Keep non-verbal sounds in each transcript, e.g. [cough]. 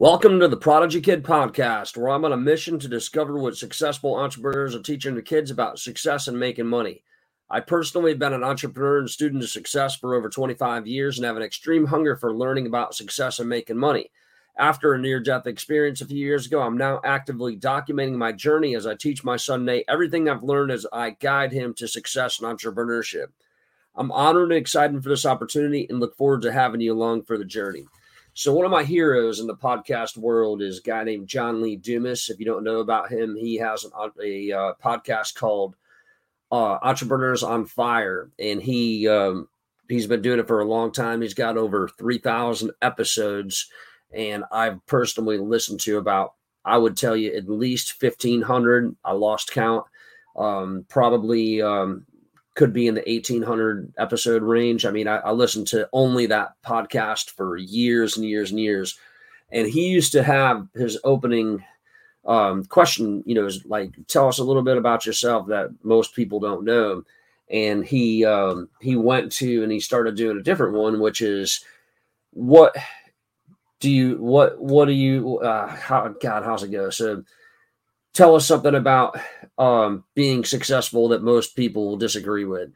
Welcome to the Prodigy Kid podcast, where I'm on a mission to discover what successful entrepreneurs are teaching their kids about success and making money. I personally have been an entrepreneur and student of success for over 25 years and have an extreme hunger for learning about success and making money. After a near death experience a few years ago, I'm now actively documenting my journey as I teach my son Nate everything I've learned as I guide him to success and entrepreneurship. I'm honored and excited for this opportunity and look forward to having you along for the journey. So one of my heroes in the podcast world is a guy named John Lee Dumas. If you don't know about him, he has an, a uh, podcast called uh, Entrepreneurs on Fire, and he um, he's been doing it for a long time. He's got over three thousand episodes, and I've personally listened to about I would tell you at least fifteen hundred. I lost count. Um, probably um, could be in the 1800 episode range. I mean, I, I, listened to only that podcast for years and years and years. And he used to have his opening um, question, you know, is like, tell us a little bit about yourself that most people don't know. And he um, he went to and he started doing a different one, which is what do you what what do you uh, how God how's it go? So tell us something about um, being successful that most people will disagree with.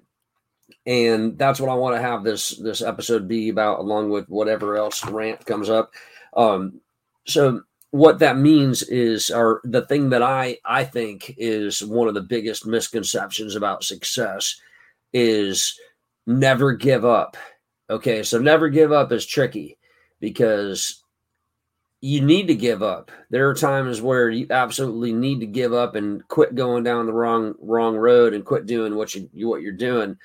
And that's what i want to have this this episode be about along with whatever else rant comes up. Um, so what that means is or the thing that i i think is one of the biggest misconceptions about success is never give up. Okay so never give up is tricky because you need to give up. There are times where you absolutely need to give up and quit going down the wrong wrong road and quit doing what you what you're doing.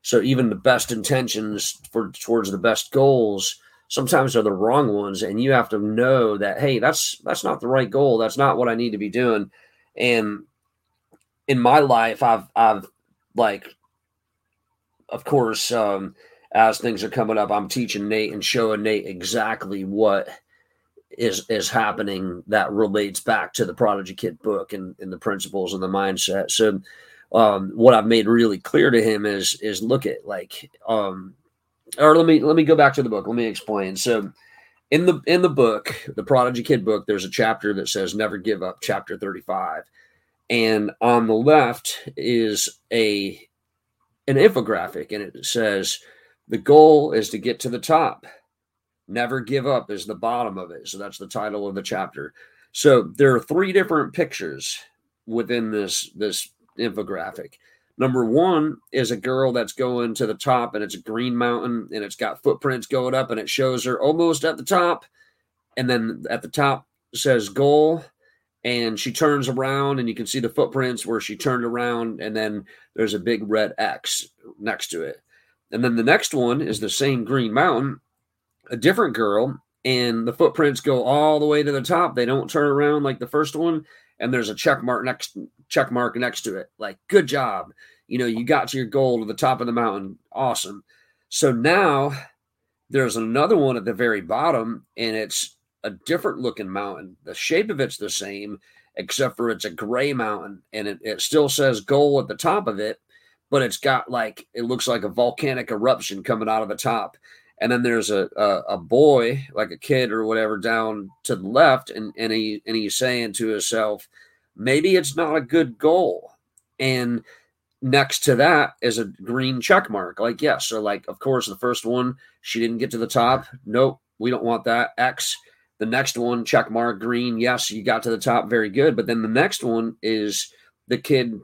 So even the best intentions for towards the best goals sometimes are the wrong ones and you have to know that hey, that's that's not the right goal. That's not what I need to be doing. And in my life I've I've like of course um as things are coming up, I'm teaching Nate and showing Nate exactly what is is happening that relates back to the Prodigy Kid book and, and the principles and the mindset. So um, what I've made really clear to him is is look at like um, or let me let me go back to the book. Let me explain. So in the in the book, the Prodigy Kid book, there's a chapter that says never give up, chapter 35. And on the left is a an infographic and it says the goal is to get to the top Never give up is the bottom of it. So that's the title of the chapter. So there are three different pictures within this this infographic. Number one is a girl that's going to the top and it's a green mountain and it's got footprints going up and it shows her almost at the top. And then at the top says goal and she turns around and you can see the footprints where she turned around and then there's a big red X next to it. And then the next one is the same green mountain a different girl and the footprints go all the way to the top. They don't turn around like the first one, and there's a check mark next check mark next to it. Like, good job. You know, you got to your goal to the top of the mountain. Awesome. So now there's another one at the very bottom, and it's a different looking mountain. The shape of it's the same, except for it's a gray mountain, and it, it still says goal at the top of it, but it's got like it looks like a volcanic eruption coming out of the top and then there's a, a, a boy like a kid or whatever down to the left and, and he and he's saying to himself maybe it's not a good goal. And next to that is a green check mark like yes so like of course the first one she didn't get to the top. Nope we don't want that. X the next one check mark green yes you got to the top very good. But then the next one is the kid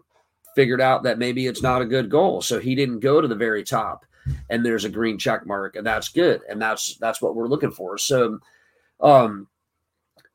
figured out that maybe it's not a good goal so he didn't go to the very top and there's a green check mark and that's good and that's that's what we're looking for so um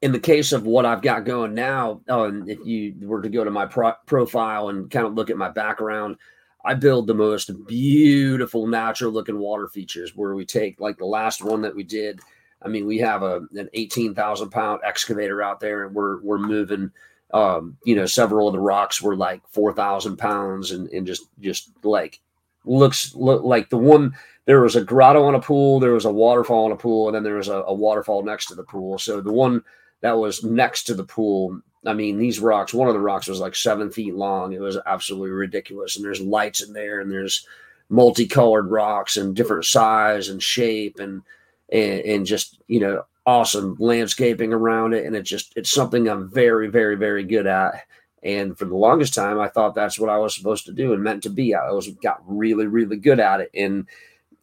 in the case of what I've got going now, um, if you were to go to my pro- profile and kind of look at my background, I build the most beautiful natural looking water features where we take like the last one that we did. I mean, we have a an eighteen thousand pound excavator out there, and we're we're moving. Um, you know, several of the rocks were like four thousand pounds, and and just just like looks look like the one there was a grotto on a pool, there was a waterfall on a pool, and then there was a, a, waterfall next to the pool. So the one that was next to the pool, I mean, these rocks, one of the rocks was like seven feet long. It was absolutely ridiculous. And there's lights in there, and there's multicolored rocks and different size and shape, and and, and just you know awesome landscaping around it, and it just it's something I'm very, very, very good at. And for the longest time, I thought that's what I was supposed to do and meant to be. I was got really, really good at it and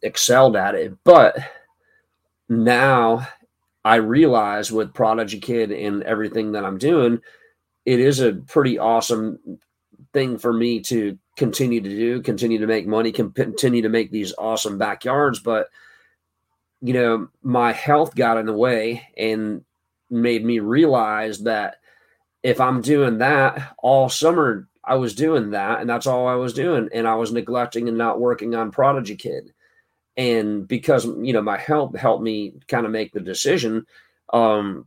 excelled at it. But now I realize with Prodigy Kid and everything that I'm doing, it is a pretty awesome thing for me to continue to do, continue to make money, continue to make these awesome backyards. But, you know, my health got in the way and made me realize that if I'm doing that all summer, I was doing that and that's all I was doing. And I was neglecting and not working on Prodigy Kid. And because, you know, my health helped me kind of make the decision, um,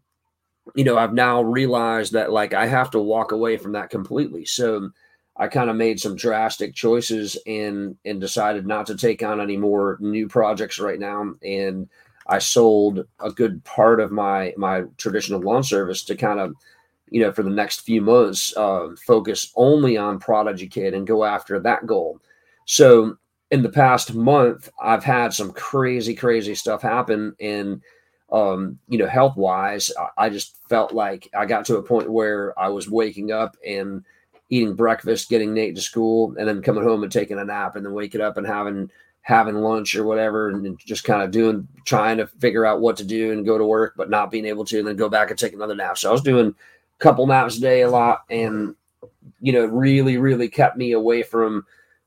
you know, I've now realized that like I have to walk away from that completely. So I kind of made some drastic choices and and decided not to take on any more new projects right now. And I sold a good part of my my traditional lawn service to kind of you know, for the next few months, uh, focus only on Prodigy Kid and go after that goal. So in the past month, I've had some crazy, crazy stuff happen. And, um, you know, health wise, I just felt like I got to a point where I was waking up and eating breakfast, getting Nate to school, and then coming home and taking a nap, and then waking up and having having lunch or whatever, and just kind of doing trying to figure out what to do and go to work, but not being able to, and then go back and take another nap. So I was doing couple naps a day a lot and you know really really kept me away from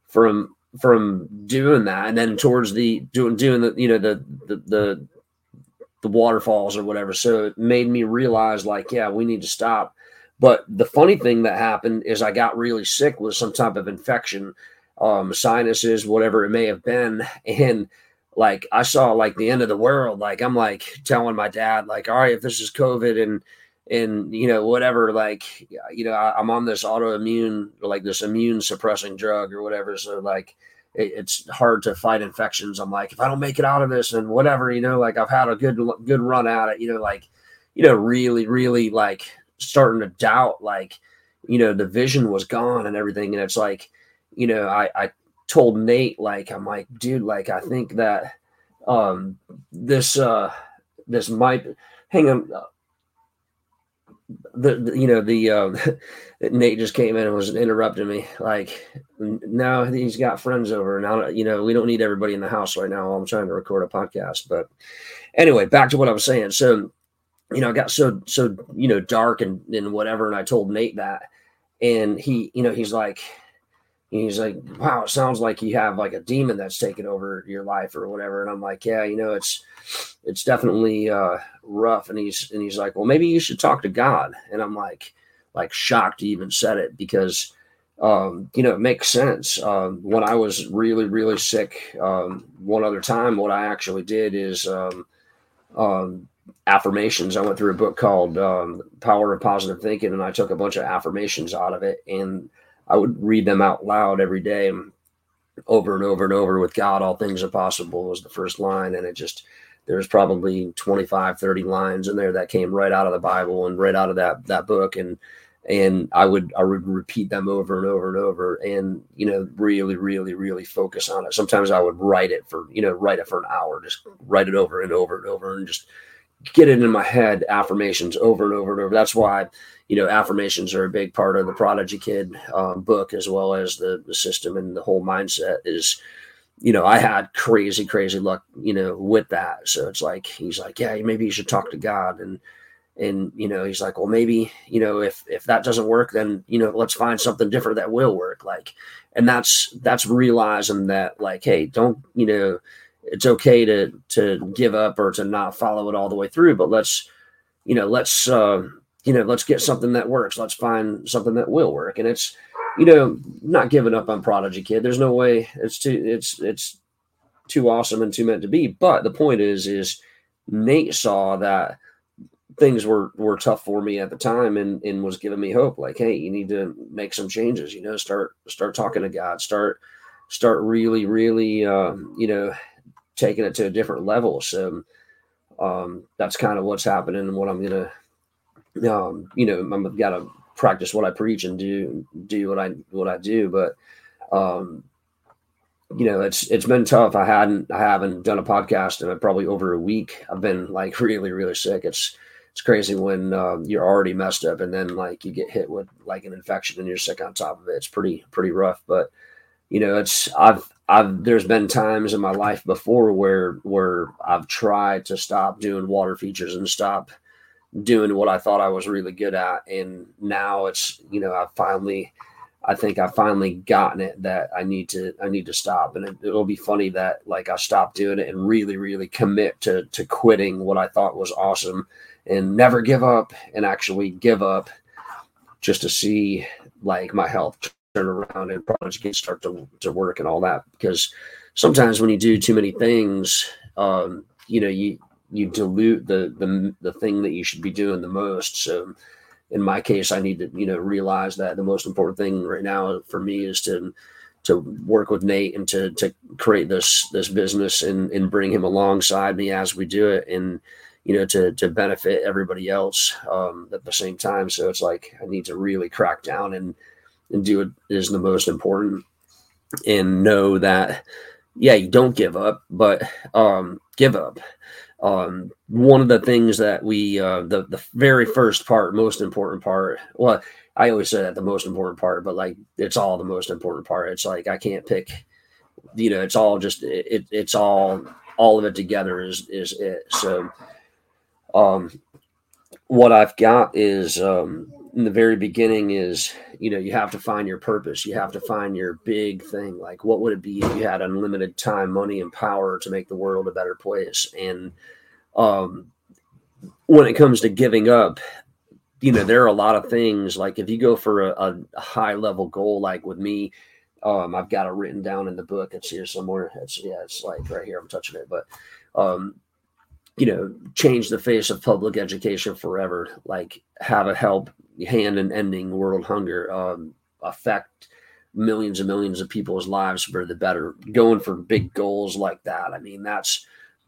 from from doing that. And then towards the doing doing the you know the the the, the waterfalls or whatever. So it made me realize like yeah we need to stop. But the funny thing that happened is i got really sick with some type of infection um sinuses whatever it may have been. [laughs] And like i saw like the end of the world. Like i'm like telling my dad like all right if this is covid and and you know whatever like you know I, am on this autoimmune like this immune suppressing drug or whatever so like it, it's hard to fight infections. I'm like if i don't make it out of this and whatever you know like i've had a good good run at it you know like you know really really like starting to doubt like you know the vision was gone and everything. And it's like you know i i told nate like i'm like dude like i think that um this uh this might hang on the, the, you know the uh, [laughs] Nate just came in and was interrupting me. Like now he's got friends over and now. You know we don't need everybody in the house right now. I'm trying to record a podcast. But anyway, back to what I was saying. So you know, I got so so you know dark and and whatever, and I told Nate that, and he you know he's like he's like, wow, it sounds like you have like a demon that's taken over your life or whatever. And I'm like, yeah, you know, it's it's definitely uh, rough. And he's and he's like, well, maybe you should talk to God. And I'm like, like shocked he even said it because um, you know it makes sense. Um, when I was really really sick, um, one other time, what I actually did is um, um, affirmations. I went through a book called um, Power of Positive Thinking, and I took a bunch of affirmations out of it and I would read them out loud every day um, over and over and over with God, all things are possible was the first line. And it just, there's probably 25, 30 lines in there that came right out of the Bible and right out of that, that book. And, and I would, I would repeat them over and over and over and, you know, really, really, really focus on it. Sometimes I would write it for, you know, write it for an hour, just write it over and over and over and just get it in my head, affirmations over and over and over. That's why, you know, affirmations are a big part of the Prodigy Kid um, book, as well as the, the system and the whole mindset is, you know, I had crazy, crazy luck, you know, with that. So it's like, he's like, yeah, maybe you should talk to God. And, and, you know, he's like, well, maybe, you know, if, if that doesn't work, then, you know, let's find something different that will work. Like, and that's, that's realizing that like, Hey, don't, you know, it's okay to, to give up or to not follow it all the way through, but let's, you know, let's, uh, you know, let's get something that works. Let's find something that will work. And it's, you know, not giving up on Prodigy Kid. There's no way it's too it's it's too awesome and too meant to be. But the point is, is Nate saw that things were were tough for me at the time and and was giving me hope. Like, hey, you need to make some changes. You know, start start talking to God. Start start really really uh, you know taking it to a different level. So um, that's kind of what's happening and what I'm gonna um, you know, I've got to practice what I preach and do do what I what I do. But um, you know, it's it's been tough. I hadn't I haven't done a podcast in probably over a week. I've been like [laughs] really really sick. It's it's crazy when um, you're already messed up and then like you get hit with like an infection and you're sick on top of it. It's pretty pretty rough. But you know, it's I've I've there's been times in my life before where where I've tried to stop doing water features and stop doing what I thought I was really good at, and now it's you know I finally I think I finally gotten it that I need to I need to stop, and it, will be funny that like I stopped doing it and really really commit to to quitting what I thought was awesome, and never give up, and actually give up, just to see like my health turn around and products get start to to work and all that because sometimes when you do too many things, um, you know you you dilute the the the thing that you should be doing the most. So in my case, I need to, you know, realize that the most important thing right now for me is to to work with Nate and to to create this this business and and bring him alongside me as we do it and you know to to benefit everybody else um, at the same time. So it's like I need to really crack down and and do what is the most important and know that yeah you don't give up but um give up um, one of the things that we uh, the the very first part, most important part. Well, I always say that the most important part, but like it's all the most important part. It's like I can't pick. You know, it's all just it. It's all all of it together is is it. So, um, what I've got is um, in the very beginning is you know you have to find your purpose. You have to find your big thing. Like what would it be if you had unlimited time money and power to make the world a better place? And um when it comes to giving up you know there are a lot of things like if you go for a, a high level goal like with me um i've got it written down in the book. It's here somewhere. It's yeah it's like right here. I'm touching it. But um you know change the face of public education forever like have a help hand in ending world hunger, um, affect millions and millions of people's lives for the better. Going for big goals like that, I mean, that's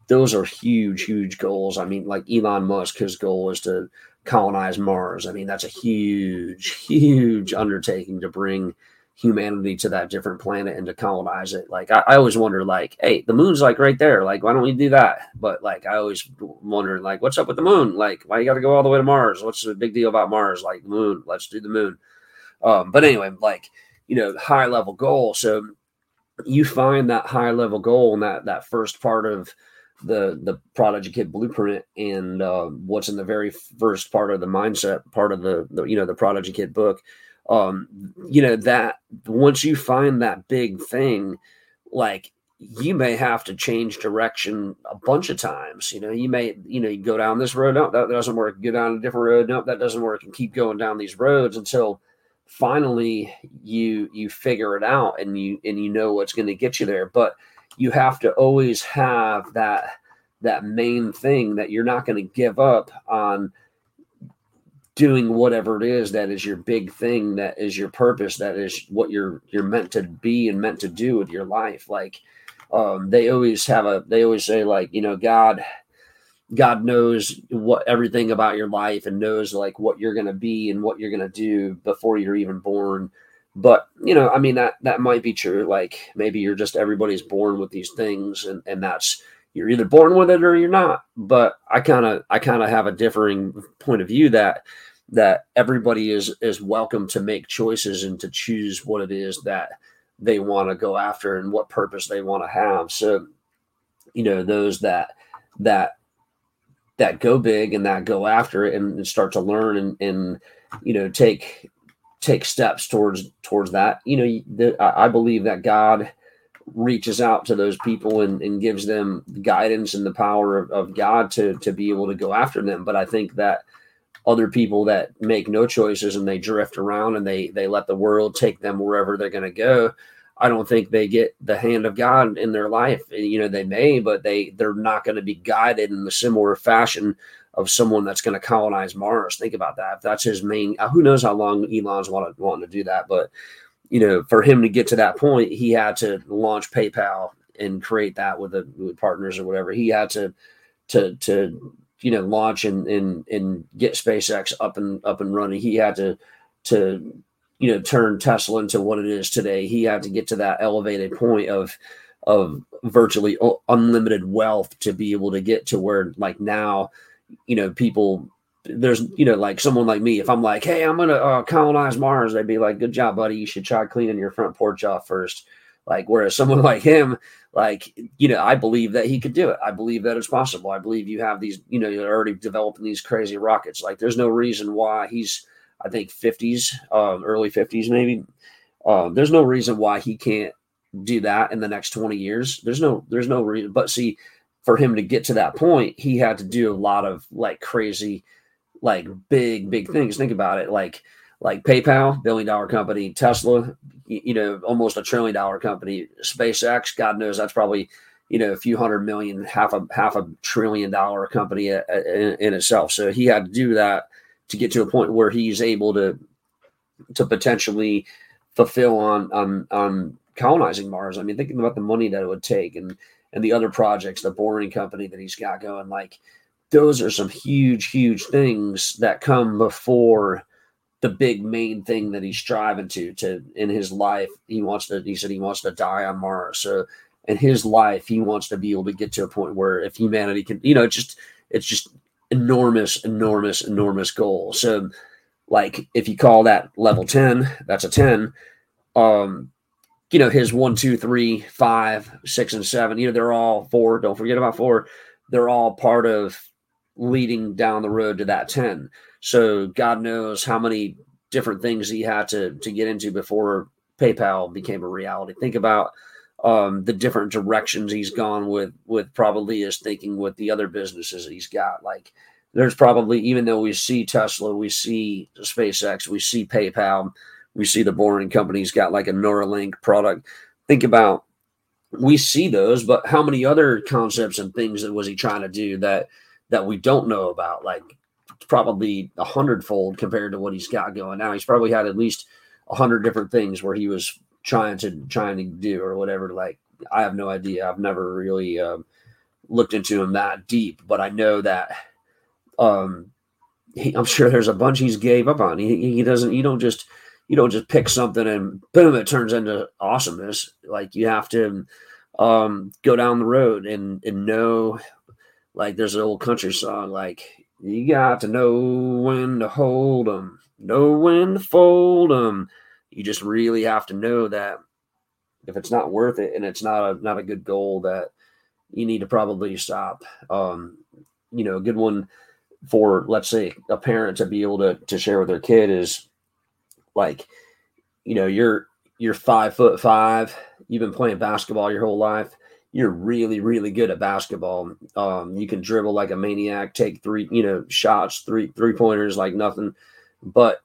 those are huge, huge goals. I mean, like Elon Musk, his goal is to colonize Mars. I mean, that's a huge, huge undertaking to bring humanity to that different planet and to colonize it. Like I, I, always wonder, like, hey, the moon's like right there. Like, why don't we do that? But like I always wonder, like, what's up with the moon? Like, why you got to go all the way to Mars? What's the big deal about Mars? Like, moon, let's do the moon. Um, but anyway, like, you know, high level goal. So you find that high level goal and that that first part of the the prodigy kid blueprint and uh, what's in the very first part of the mindset part of the, the you know the prodigy kid book um you know that once you find that big thing like you may have to change direction a bunch of times you know you may you know you go down this road no that doesn't work go down a different road no that doesn't work and keep going down these roads until finally you you figure it out and you and you know what's going to get you there. But you have to always have that that main thing that you're not going to give up on doing whatever it is that is your big thing that is your purpose that is what you're you're meant to be and meant to do with your life. Like um they always have a they always say like you know god god knows what everything about your life and knows like what you're going to be and what you're going to do before you're even born. But you know i mean that that might be true. Like maybe you're just everybody's born with these things and and that's you're either born with it or you're not. But i kind of i kind of have a differing point of view that that everybody is is welcome to make choices and to choose what it is that they want to go after and what purpose they want to have. So you know those that that that go big and that go after it and, and start to learn and, and you know take take steps towards towards that you know the, i believe that god reaches out to those people and, and gives them guidance and the power of, of God to to be able to go after them. But I think that other people that make no choices and they drift around and they they let the world take them wherever they're going to go. I don't think they get the hand of God in their life. You know, they may, but they they're not going to be guided in the similar fashion of someone that's going to colonize Mars. Think about that. If that's his main, uh, who knows how long Elon's wanted wanting to do that, but you know, for him to get to that point, he had to launch PayPal and create that with the with partners or whatever. He had to to to you know launch and and and get SpaceX up and up and running. He had to to you know turn Tesla into what it is today. He had to get to that elevated point of of virtually unlimited wealth to be able to get to where like now you know people there's you know like someone like me if i'm like hey i'm gonna uh, colonize mars they'd be like good job buddy you should try cleaning your front porch off first. Like whereas someone [laughs] like him like you know i believe that he could do it. I believe that it's possible. I believe you have these you know you're already developing these crazy rockets. Like there's no reason why he's i think 50s um, early 50s maybe. Uh, there's no reason why he can't do that in the next 20 years. There's no there's no reason but see for him to get to that point he had to do a lot of like crazy like big big things think about it like like PayPal, billion dollar company, Tesla, you know, almost a trillion dollar company, SpaceX, God knows that's probably, you know, a few hundred million, half a half a trillion dollar company uh, uh, in, in itself. So he had to do that to get to a point where he's able to to potentially fulfill on on on colonizing Mars. I mean, thinking about the money that it would take and and the other projects, the boring company that he's got going, like those are some huge, huge things that come before the big main thing that he's striving to to in his life he wants to he said he wants to die on mars. So in his life he wants to be able to get to a point where if humanity can you know it's just it's just enormous enormous enormous goal. So like if you call that level 10 that's a 10 um you know his one two three five six and seven you know they're all four don't forget about four. They're all part of leading down the road to that 10 so God knows how many different things he had to to get into before PayPal became a reality. Think about um, the different directions he's gone with with probably his thinking with the other businesses he's got. Like there's probably even though we see Tesla, we see SpaceX, we see PayPal, we see the boring company's got like a Neuralink product. Think about we see those, but how many other concepts and things that was he trying to do that that we don't know about? Like probably a hundredfold compared to what he's got going now. He's probably had at least a hundred different things where he was trying to trying to do or whatever. Like I have no idea. I've never really um, looked into him that deep, but I know that um, he, I'm sure there's a bunch he's gave up on. He, he doesn't. You don't just you don't just pick something and boom, it turns into awesomeness. Like you have to um, go down the road and and know. Like there's an old country song like you got to know when to hold them, know when to fold them. You just really have to know that if it's not worth it and it's not a not a good goal, that you need to probably stop. Um, you know, a good one for let's say a parent to be able to to share with their kid is like, you know, you're you're five foot five, you've been playing basketball your whole life you're really, really good at basketball. Um, you can dribble like a maniac, take three, you know, shots, three three pointers like nothing. But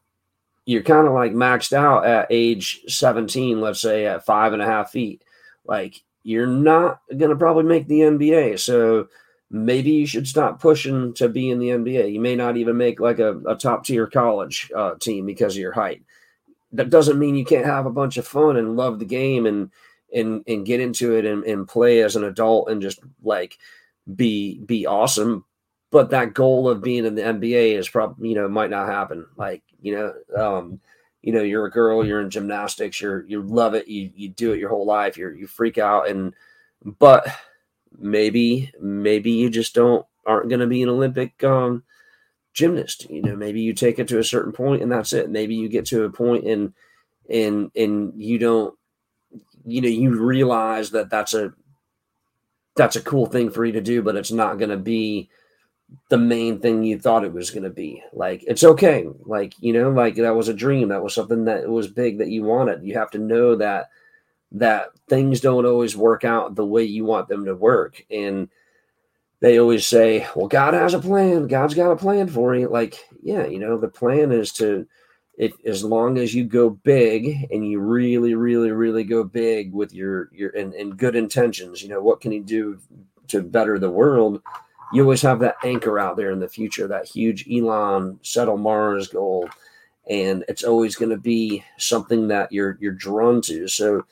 you're kind of like maxed out at age 17, let's say at five and a half feet. Like you're not gonna probably make the NBA. So maybe you should stop pushing to be in the NBA. You may not even make like a, a top tier college uh, team because of your height. That doesn't mean you can't have a bunch of fun and love the game and and and get into it and, and play as an adult and just like be be awesome. But that goal of being in the nba is probably you know might not happen. Like you know um you know you're a girl you're in gymnastics you're you love it you you do it your whole life you're you freak out and but maybe maybe you just don't aren't going to be an olympic um gymnast you know maybe you take it to a certain point and that's it. Maybe you get to a point and and and you don't you know you realize that that's a that's a cool thing for you to do but it's not going to be the main thing you thought it was going to be. Like it's okay. Like you know like that was a dream. That was something that was big that you wanted. You have to know that that things don't always work out the way you want them to work. And they always say well god has a plan. God's got a plan for you. Like yeah you know the plan is to as long as you go big and you really really really go big with your your and, and good intentions you know what can you do to better the world? You always have that anchor out there in the future that huge elon settle mars goal. And it's always going to be something that you're you're drawn to. So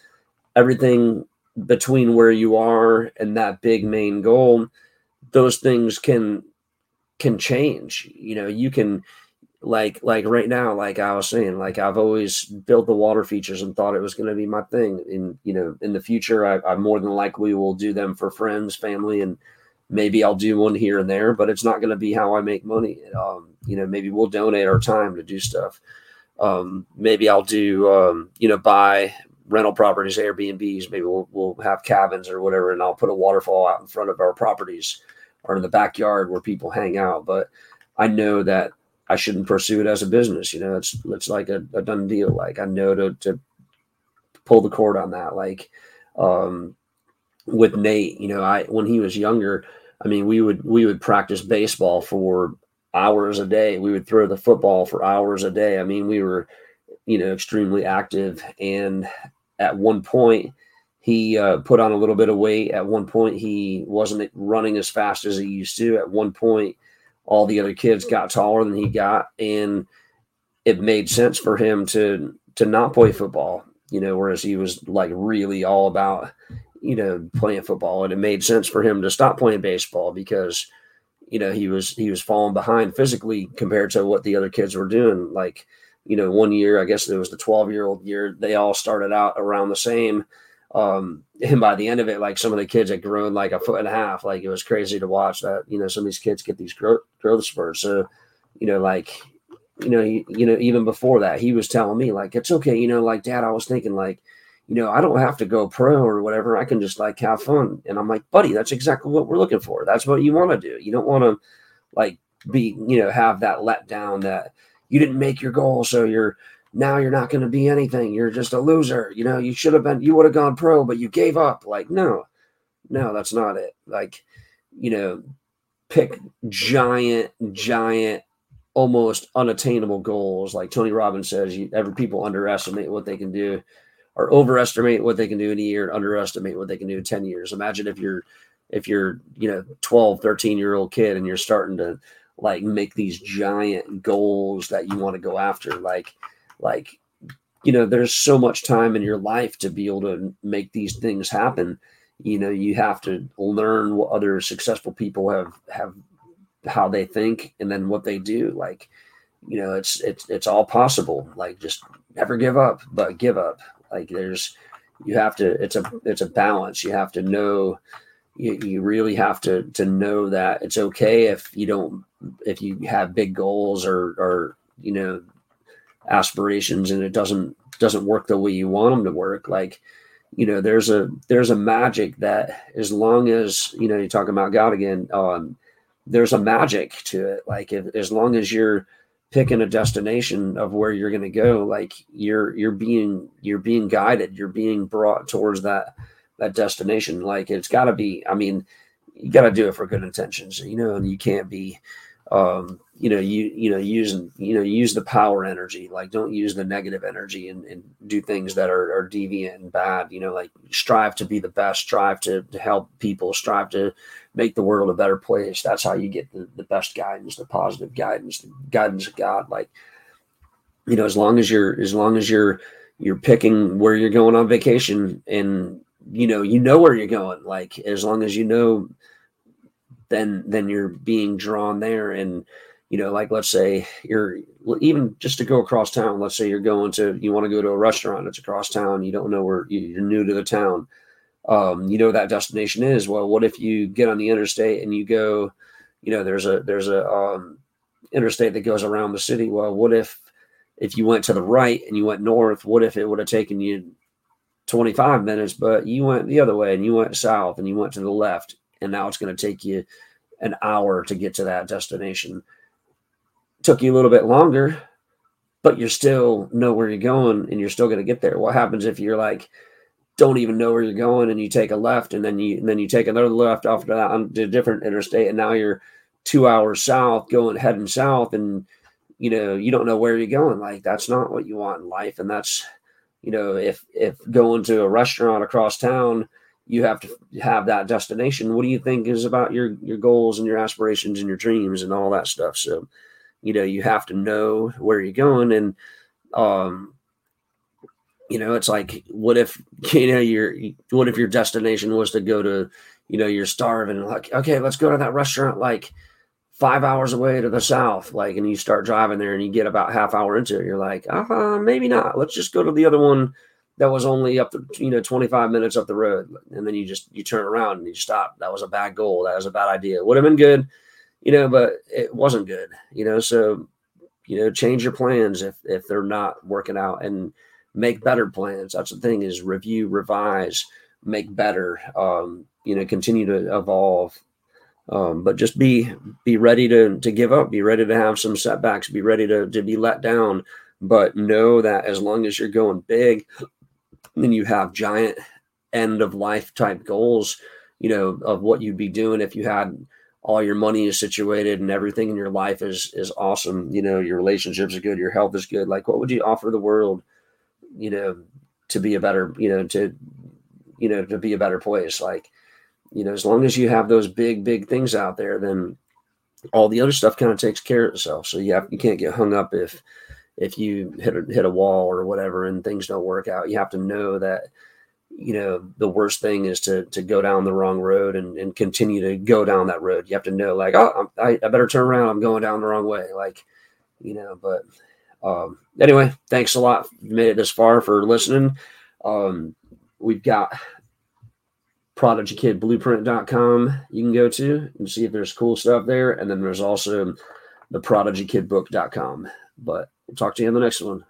everything between where you are and that big main goal those things can can change. You know you can like like right now like i was saying like i've always built the water features and thought it was going to be my thing. And you know in the future I, I more than likely will do them for friends family and maybe i'll do one here and there but it's not going to be how i make money. Um, you know maybe we'll donate our time to do stuff. Um, maybe i'll do um, you know buy rental properties airbnbs. Maybe we'll, we'll have cabins or whatever and i'll put a waterfall out in front of our properties or in the backyard where people hang out. But i know that I shouldn't pursue it as a business. You know, it's it's like a, a done deal. Like I know to to pull the cord on that. Like um, with Nate, you know, I when he was younger, I mean, we would we would practice baseball for hours a day. We would throw the football for hours a day. I mean, we were, you know, extremely active. And at one point, he uh, put on a little bit of weight. At one point, he wasn't running as fast as he used to. At one point, all the other kids got taller than he got, and it made sense for him to to not play football. You know, whereas he was like really all about you know playing football, and it made sense for him to stop playing baseball because you know he was he was falling behind physically compared to what the other kids were doing. Like you know, one year I guess it was the twelve year old year they all started out around the same um, and by the end of it, like some of the kids had grown like a foot and a half. Like it was crazy to watch that. You know, some of these kids get these growth, growth spurts. So, you know, like, you know, you, you know, even before that, he was telling me like, it's okay. You know, like dad, I was thinking like, you know, I don't have to go pro or whatever. I can just like have fun. And I'm like, buddy, that's exactly what we're looking for. That's what you want to do. You don't want to like be, you know, have that letdown that you didn't make your goal. So you're, now you're not going to be anything. You're just a loser. You know, you should have been, you would have gone pro, but you gave up. Like, no, no, that's not it. Like, you know, pick giant, giant, almost unattainable goals. Like Tony Robbins says, you, every people underestimate what they can do or overestimate what they can do in a year, and underestimate what they can do in 10 years. Imagine if you're, if you're, you know, 12, 13 year old kid and you're starting to like make these giant goals that you want to go after. Like, like you know there's so much time in your life to be able to make these things happen. You know you have to learn what other successful people have have how they think and then what they do. Like you know it's it's it's all possible. Like just never give up but give up. Like there's you have to it's a it's a balance. You have to know you, you really have to to know that it's okay if you don't if you have big goals or or you know aspirations and it doesn't doesn't work the way you want them to work. Like you know there's a there's a magic that as long as you know you're talking about god again um there's a magic to it. Like if, as long as you're picking a destination of where you're going to go like you're you're being you're being guided you're being brought towards that that destination. Like it's got to be i mean you got to do it for good intentions you know and you can't be um, you know, you you know, using you know, use the power energy. Like, don't use the negative energy and, and do things that are, are deviant and bad. You know, like strive to be the best, strive to, to help people, strive to make the world a better place. That's how you get the, the best guidance, the positive guidance, the guidance of God. Like, you know, as long as you're as long as you're you're picking where you're going on vacation and you know you know where you're going like as long as you know then then you're being drawn there. And you know like let's say you're even just to go across town let's say you're going to you want to go to a restaurant it's across town you don't know where you're new to the town. Um, you know that destination is. Well what if you get on the interstate and you go you know there's a there's a um, interstate that goes around the city. Well what if if you went to the right and you went north what if it would have taken you 25 minutes but you went the other way and you went south and you went to the left and now it's going to take you an hour to get to that destination. Took you a little bit longer, but you still know where you're going and you're still going to get there. What happens if you're like, don't even know where you're going and you take a left and then you and then you take another left off to that on a different interstate and now you're two hours south going heading south and you know you don't know where you're going like that's not what you want in life and that's you know if if going to a restaurant across town you have to have that destination. What do you think is about your your goals and your aspirations and your dreams and all that stuff? So, you know, you have to know where you're going and um you know, it's like what if [laughs] you know your what if your destination was to go to, you know, you're starving like okay, let's go to that restaurant like five hours away to the south, like, and you start driving there and you get about half hour into it, you're like, uh-huh maybe not. Let's just go to the other one that was only up the, you know, 25 minutes up the road. And then you just, you turn around and you stop. That was a bad goal. That was a bad idea. Would have been good, you know, but it wasn't good, you know, so, you know, change your plans if, if they're not working out and make better plans. That's the thing is review, revise, make better, um, you know, continue to evolve um, but just be be ready to to give up, be ready to have some setbacks, be ready to to be let down. But know that as long as you're going big, then you have giant end of life type goals, you know, of what you'd be doing if you had all your money is situated and everything in your life is is awesome. You know, your relationships are good, your health is good. Like, what would you offer the world? You know, to be a better, you know, to you know, to be a better place. Like, you know, as long as you have those big, big things out there, then all the other stuff kind of takes care of itself. So you have, you can't get hung up if if you hit a, hit a wall or whatever and things don't work out. You have to know that you know the worst thing is to to go down the wrong road and, and continue to go down that road. You have to know like oh I, I better turn around. I'm going down the wrong way. Like you know, but um, anyway, thanks a lot. You made it this far for listening. Um, we've got prodigykidblueprint.com you can go to and see if there's cool stuff there. And then there's also the prodigykidbook.com. But we'll talk to you in the next one.